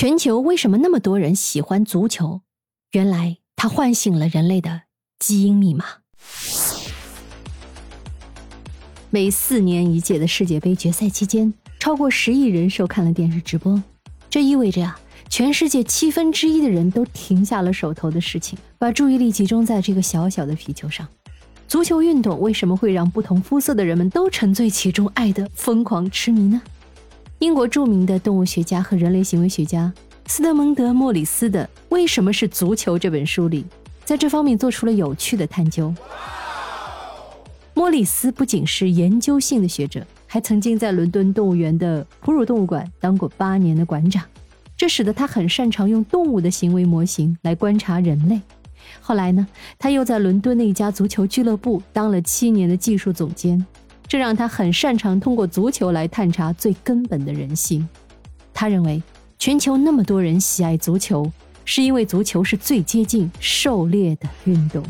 全球为什么那么多人喜欢足球？原来它唤醒了人类的基因密码。每四年一届的世界杯决赛期间，超过十亿人收看了电视直播。这意味着呀，全世界七分之一的人都停下了手头的事情，把注意力集中在这个小小的皮球上。足球运动为什么会让不同肤色的人们都沉醉其中，爱得疯狂痴迷呢？英国著名的动物学家和人类行为学家斯德蒙德·莫里斯的《为什么是足球》这本书里，在这方面做出了有趣的探究。莫里斯不仅是研究性的学者，还曾经在伦敦动物园的哺乳动物馆当过八年的馆长，这使得他很擅长用动物的行为模型来观察人类。后来呢，他又在伦敦的一家足球俱乐部当了七年的技术总监，这让他很擅长通过足球来探查最根本的人性。他认为，全球那么多人喜爱足球，是因为足球是最接近狩猎的运动。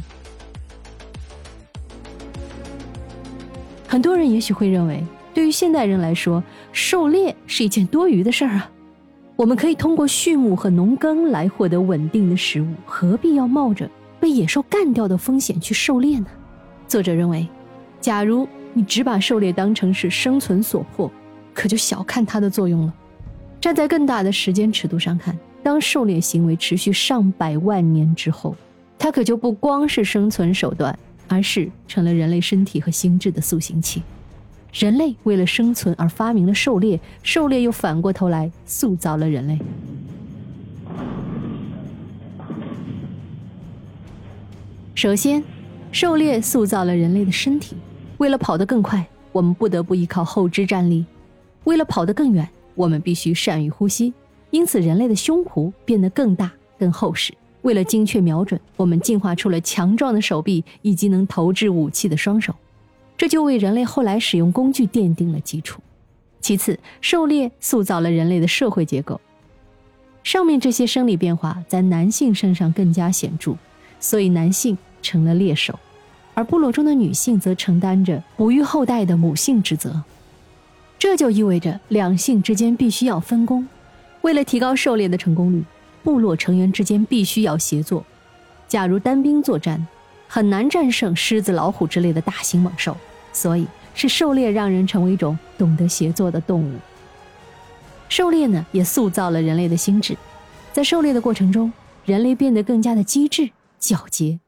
很多人也许会认为，对于现代人来说，狩猎是一件多余的事儿啊。我们可以通过畜牧和农耕来获得稳定的食物，何必要冒着被野兽干掉的风险去狩猎呢？作者认为，假如你只把狩猎当成是生存所迫，可就小看它的作用了。站在更大的时间尺度上看，当狩猎行为持续上百万年之后，它可就不光是生存手段。而是成了人类身体和心智的塑形器。人类为了生存而发明了狩猎，狩猎又反过头来塑造了人类。首先，狩猎塑造了人类的身体。为了跑得更快，我们不得不依靠后肢站立；为了跑得更远，我们必须善于呼吸。因此，人类的胸脯变得更大、更厚实。为了精确瞄准，我们进化出了强壮的手臂以及能投掷武器的双手，这就为人类后来使用工具奠定了基础。其次，狩猎塑造了人类的社会结构。上面这些生理变化在男性身上更加显著，所以男性成了猎手，而部落中的女性则承担着哺育后代的母性职责。这就意味着两性之间必须要分工，为了提高狩猎的成功率。部落成员之间必须要协作。假如单兵作战，很难战胜狮子、老虎之类的大型猛兽。所以，是狩猎让人成为一种懂得协作的动物。狩猎呢，也塑造了人类的心智。在狩猎的过程中，人类变得更加的机智、狡黠，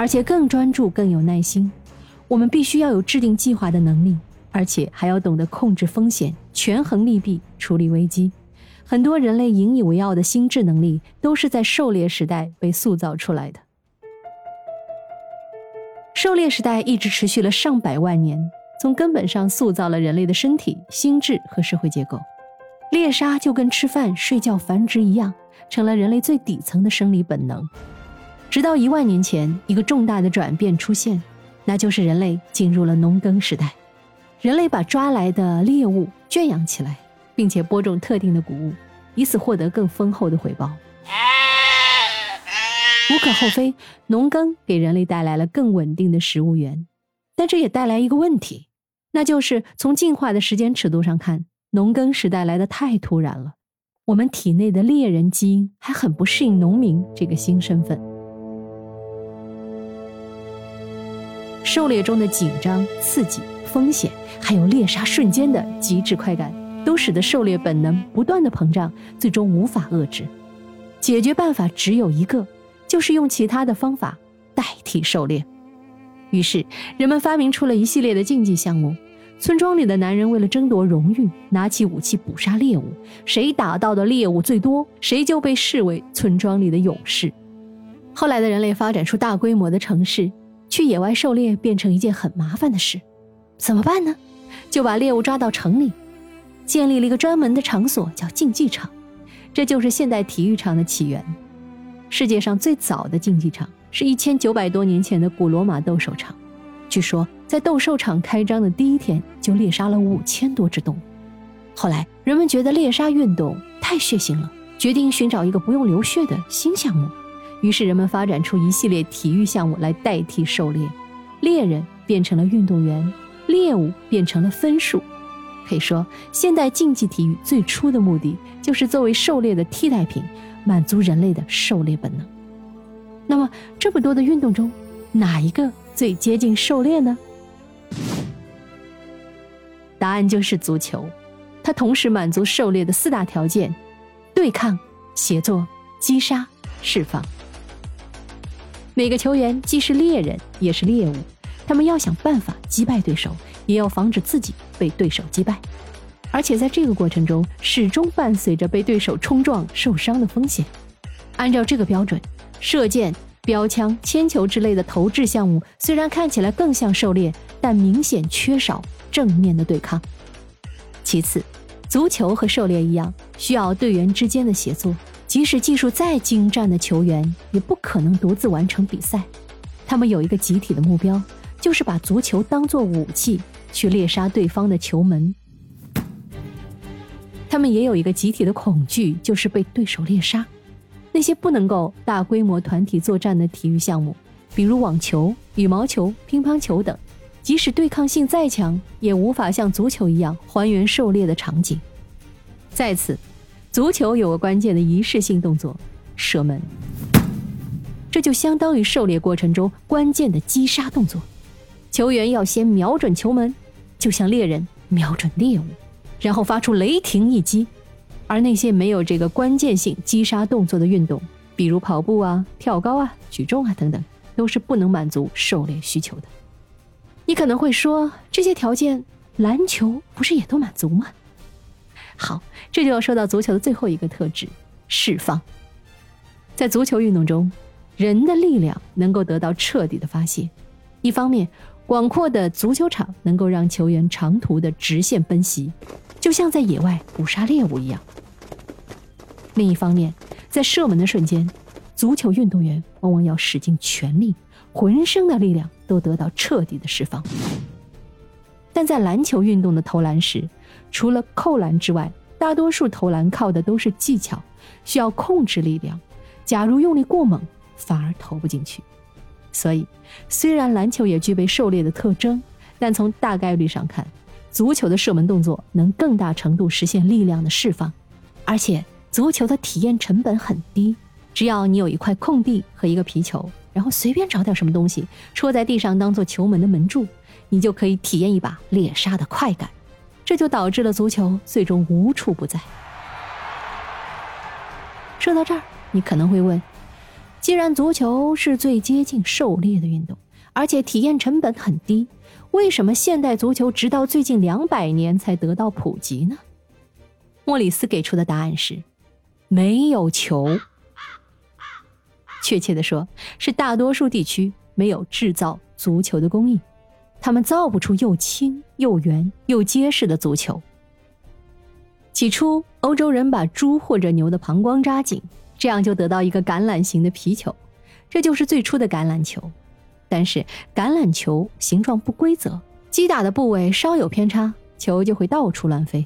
而且更专注、更有耐心。我们必须要有制定计划的能力，而且还要懂得控制风险、权衡利弊、处理危机。很多人类引以为傲的心智能力，都是在狩猎时代被塑造出来的。狩猎时代一直持续了上百万年，从根本上塑造了人类的身体、心智和社会结构。猎杀就跟吃饭、睡觉、繁殖一样，成了人类最底层的生理本能。直到一万年前，一个重大的转变出现，那就是人类进入了农耕时代。人类把抓来的猎物圈养起来。并且播种特定的谷物，以此获得更丰厚的回报。无可厚非，农耕给人类带来了更稳定的食物源，但这也带来一个问题，那就是从进化的时间尺度上看，农耕时代来的太突然了。我们体内的猎人基因还很不适应农民这个新身份。狩猎中的紧张、刺激、风险，还有猎杀瞬间的极致快感。都使得狩猎本能不断的膨胀，最终无法遏制。解决办法只有一个，就是用其他的方法代替狩猎。于是，人们发明出了一系列的竞技项目。村庄里的男人为了争夺荣誉，拿起武器捕杀猎物，谁打到的猎物最多，谁就被视为村庄里的勇士。后来的人类发展出大规模的城市，去野外狩猎变成一件很麻烦的事。怎么办呢？就把猎物抓到城里。建立了一个专门的场所，叫竞技场，这就是现代体育场的起源。世界上最早的竞技场是一千九百多年前的古罗马斗兽场。据说，在斗兽场开张的第一天就猎杀了五千多只动物。后来，人们觉得猎杀运动太血腥了，决定寻找一个不用流血的新项目。于是，人们发展出一系列体育项目来代替狩猎。猎人变成了运动员，猎物变成了分数。可以说，现代竞技体育最初的目的就是作为狩猎的替代品，满足人类的狩猎本能。那么，这么多的运动中，哪一个最接近狩猎呢？答案就是足球，它同时满足狩猎的四大条件：对抗、协作、击杀、释放。每个球员既是猎人，也是猎物，他们要想办法击败对手。也要防止自己被对手击败，而且在这个过程中始终伴随着被对手冲撞受伤的风险。按照这个标准，射箭、标枪、铅球之类的投掷项目虽然看起来更像狩猎，但明显缺少正面的对抗。其次，足球和狩猎一样，需要队员之间的协作，即使技术再精湛的球员，也不可能独自完成比赛。他们有一个集体的目标，就是把足球当作武器。去猎杀对方的球门，他们也有一个集体的恐惧，就是被对手猎杀。那些不能够大规模团体作战的体育项目，比如网球、羽毛球、乒乓球等，即使对抗性再强，也无法像足球一样还原狩猎的场景。在此，足球有个关键的仪式性动作——射门，这就相当于狩猎过程中关键的击杀动作。球员要先瞄准球门，就像猎人瞄准猎物，然后发出雷霆一击。而那些没有这个关键性击杀动作的运动，比如跑步啊、跳高啊、举重啊等等，都是不能满足狩猎需求的。你可能会说，这些条件篮球不是也都满足吗？好，这就要说到足球的最后一个特质——释放。在足球运动中，人的力量能够得到彻底的发泄，一方面。广阔的足球场能够让球员长途的直线奔袭，就像在野外捕杀猎物一样。另一方面，在射门的瞬间，足球运动员往往要使尽全力，浑身的力量都得到彻底的释放。但在篮球运动的投篮时，除了扣篮之外，大多数投篮靠的都是技巧，需要控制力量。假如用力过猛，反而投不进去。所以，虽然篮球也具备狩猎的特征，但从大概率上看，足球的射门动作能更大程度实现力量的释放，而且足球的体验成本很低，只要你有一块空地和一个皮球，然后随便找点什么东西戳在地上当做球门的门柱，你就可以体验一把猎杀的快感，这就导致了足球最终无处不在。说到这儿，你可能会问。既然足球是最接近狩猎的运动，而且体验成本很低，为什么现代足球直到最近两百年才得到普及呢？莫里斯给出的答案是：没有球。确切的说，是大多数地区没有制造足球的工艺，他们造不出又轻又圆又结实的足球。起初，欧洲人把猪或者牛的膀胱扎紧。这样就得到一个橄榄形的皮球，这就是最初的橄榄球。但是橄榄球形状不规则，击打的部位稍有偏差，球就会到处乱飞，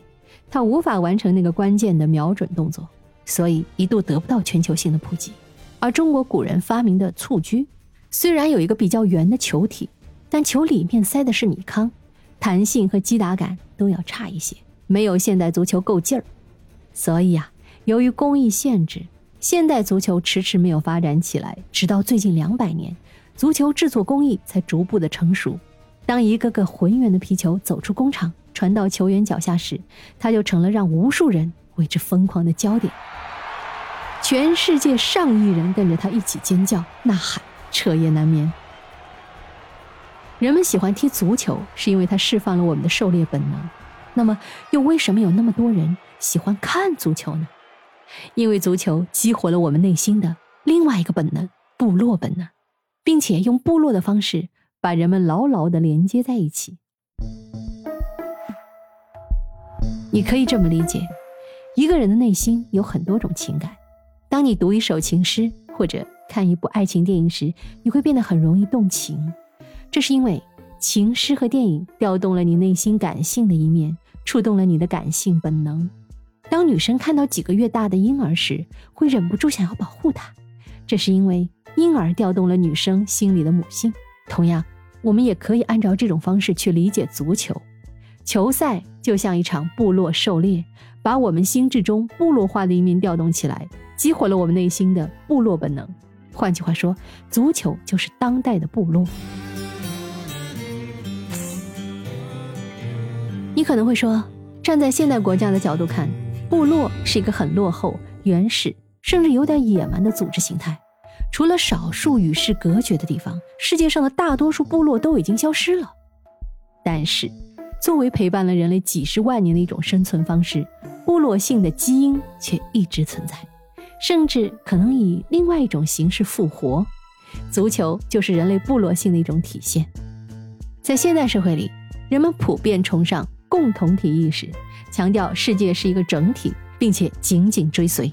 它无法完成那个关键的瞄准动作，所以一度得不到全球性的普及。而中国古人发明的蹴鞠，虽然有一个比较圆的球体，但球里面塞的是米糠，弹性和击打感都要差一些，没有现代足球够劲儿。所以呀，由于工艺限制。现代足球迟迟没有发展起来，直到最近两百年，足球制作工艺才逐步的成熟。当一个个浑圆的皮球走出工厂，传到球员脚下时，它就成了让无数人为之疯狂的焦点。全世界上亿人跟着他一起尖叫、呐喊、彻夜难眠。人们喜欢踢足球，是因为它释放了我们的狩猎本能。那么，又为什么有那么多人喜欢看足球呢？因为足球激活了我们内心的另外一个本能——部落本能，并且用部落的方式把人们牢牢地连接在一起。你可以这么理解：一个人的内心有很多种情感。当你读一首情诗或者看一部爱情电影时，你会变得很容易动情。这是因为情诗和电影调动了你内心感性的一面，触动了你的感性本能。当女生看到几个月大的婴儿时，会忍不住想要保护他，这是因为婴儿调动了女生心里的母性。同样，我们也可以按照这种方式去理解足球。球赛就像一场部落狩猎，把我们心智中部落化的一面调动起来，激活了我们内心的部落本能。换句话说，足球就是当代的部落。你可能会说，站在现代国家的角度看，部落是一个很落后、原始，甚至有点野蛮的组织形态。除了少数与世隔绝的地方，世界上的大多数部落都已经消失了。但是，作为陪伴了人类几十万年的一种生存方式，部落性的基因却一直存在，甚至可能以另外一种形式复活。足球就是人类部落性的一种体现。在现代社会里，人们普遍崇尚共同体意识，强调世界是一个整体，并且紧紧追随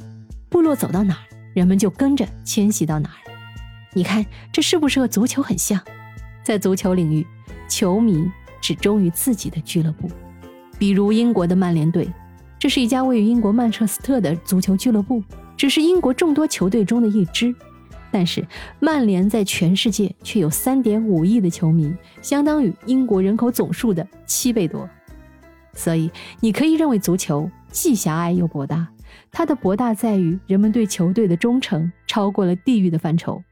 部落走到哪儿，人们就跟着迁徙到哪儿。你看，这是不是和足球很像？在足球领域，球迷。只忠于自己的俱乐部，比如英国的曼联队，这是一家位于英国曼彻斯特的足球俱乐部，只是英国众多球队中的一支。但是曼联在全世界却有三点五亿的球迷，相当于英国人口总数的七倍多。所以你可以认为足球既狭隘又博大，它的博大在于人们对球队的忠诚超过了地域的范畴，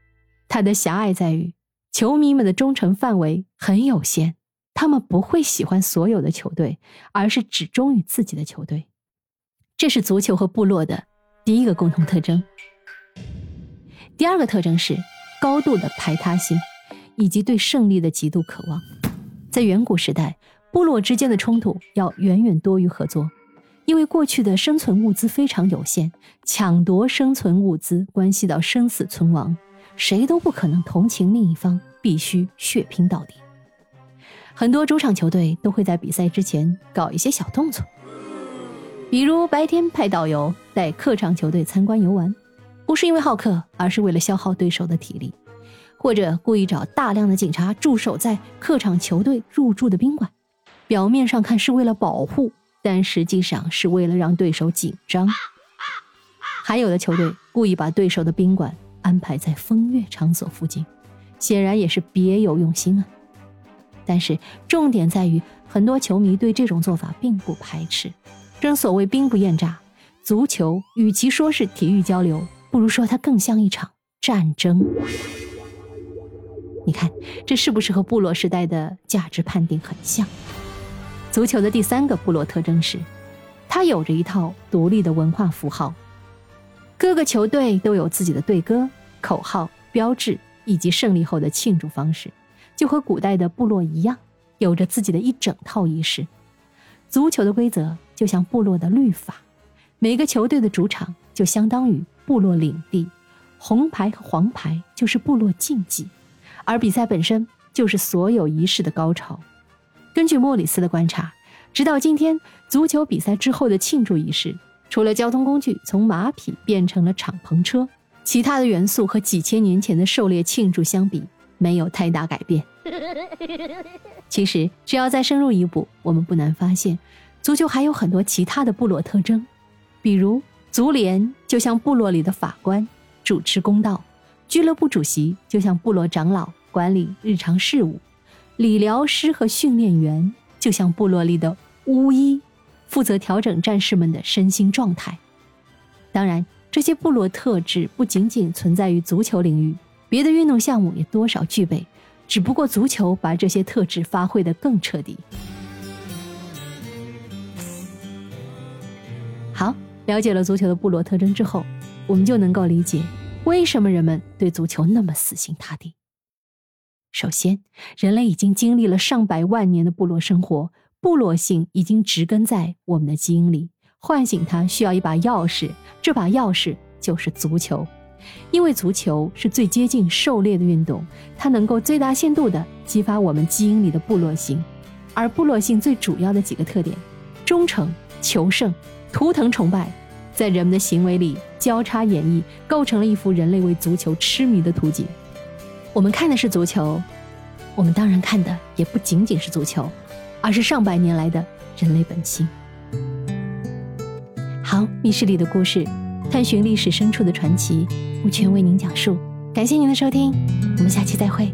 它的狭隘在于球迷们的忠诚范围很有限。他们不会喜欢所有的球队，而是只忠于自己的球队。这是足球和部落的第一个共同特征。第二个特征是高度的排他性，以及对胜利的极度渴望。在远古时代，部落之间的冲突要远远多于合作，因为过去的生存物资非常有限，抢夺生存物资关系到生死存亡，谁都不可能同情另一方，必须血拼到底。很多主场球队都会在比赛之前搞一些小动作，比如白天派导游带客场球队参观游玩，不是因为好客，而是为了消耗对手的体力；或者故意找大量的警察驻守在客场球队入住的宾馆，表面上看是为了保护，但实际上是为了让对手紧张。还有的球队故意把对手的宾馆安排在风月场所附近，显然也是别有用心啊。但是重点在于，很多球迷对这种做法并不排斥。正所谓兵不厌诈，足球与其说是体育交流，不如说它更像一场战争。你看，这是不是和部落时代的价值判定很像？足球的第三个部落特征是，它有着一套独立的文化符号，各个球队都有自己的队歌、口号、标志以及胜利后的庆祝方式。就和古代的部落一样，有着自己的一整套仪式。足球的规则就像部落的律法，每个球队的主场就相当于部落领地，红牌和黄牌就是部落禁忌，而比赛本身就是所有仪式的高潮。根据莫里斯的观察，直到今天，足球比赛之后的庆祝仪式，除了交通工具从马匹变成了敞篷车，其他的元素和几千年前的狩猎庆祝相比。没有太大改变。其实，只要再深入一步，我们不难发现，足球还有很多其他的部落特征。比如，足联就像部落里的法官，主持公道；俱乐部主席就像部落长老，管理日常事务；理疗师和训练员就像部落里的巫医，负责调整战士们的身心状态。当然，这些部落特质不仅仅存在于足球领域。别的运动项目也多少具备，只不过足球把这些特质发挥的更彻底。好，了解了足球的部落特征之后，我们就能够理解为什么人们对足球那么死心塌地。首先，人类已经经历了上百万年的部落生活，部落性已经植根在我们的基因里，唤醒它需要一把钥匙，这把钥匙就是足球。因为足球是最接近狩猎的运动，它能够最大限度地激发我们基因里的部落性，而部落性最主要的几个特点：忠诚、求胜、图腾崇拜，在人们的行为里交叉演绎，构成了一幅人类为足球痴迷的图景。我们看的是足球，我们当然看的也不仅仅是足球，而是上百年来的人类本性。好，密室里的故事。探寻历史深处的传奇，目前为您讲述。感谢您的收听，我们下期再会。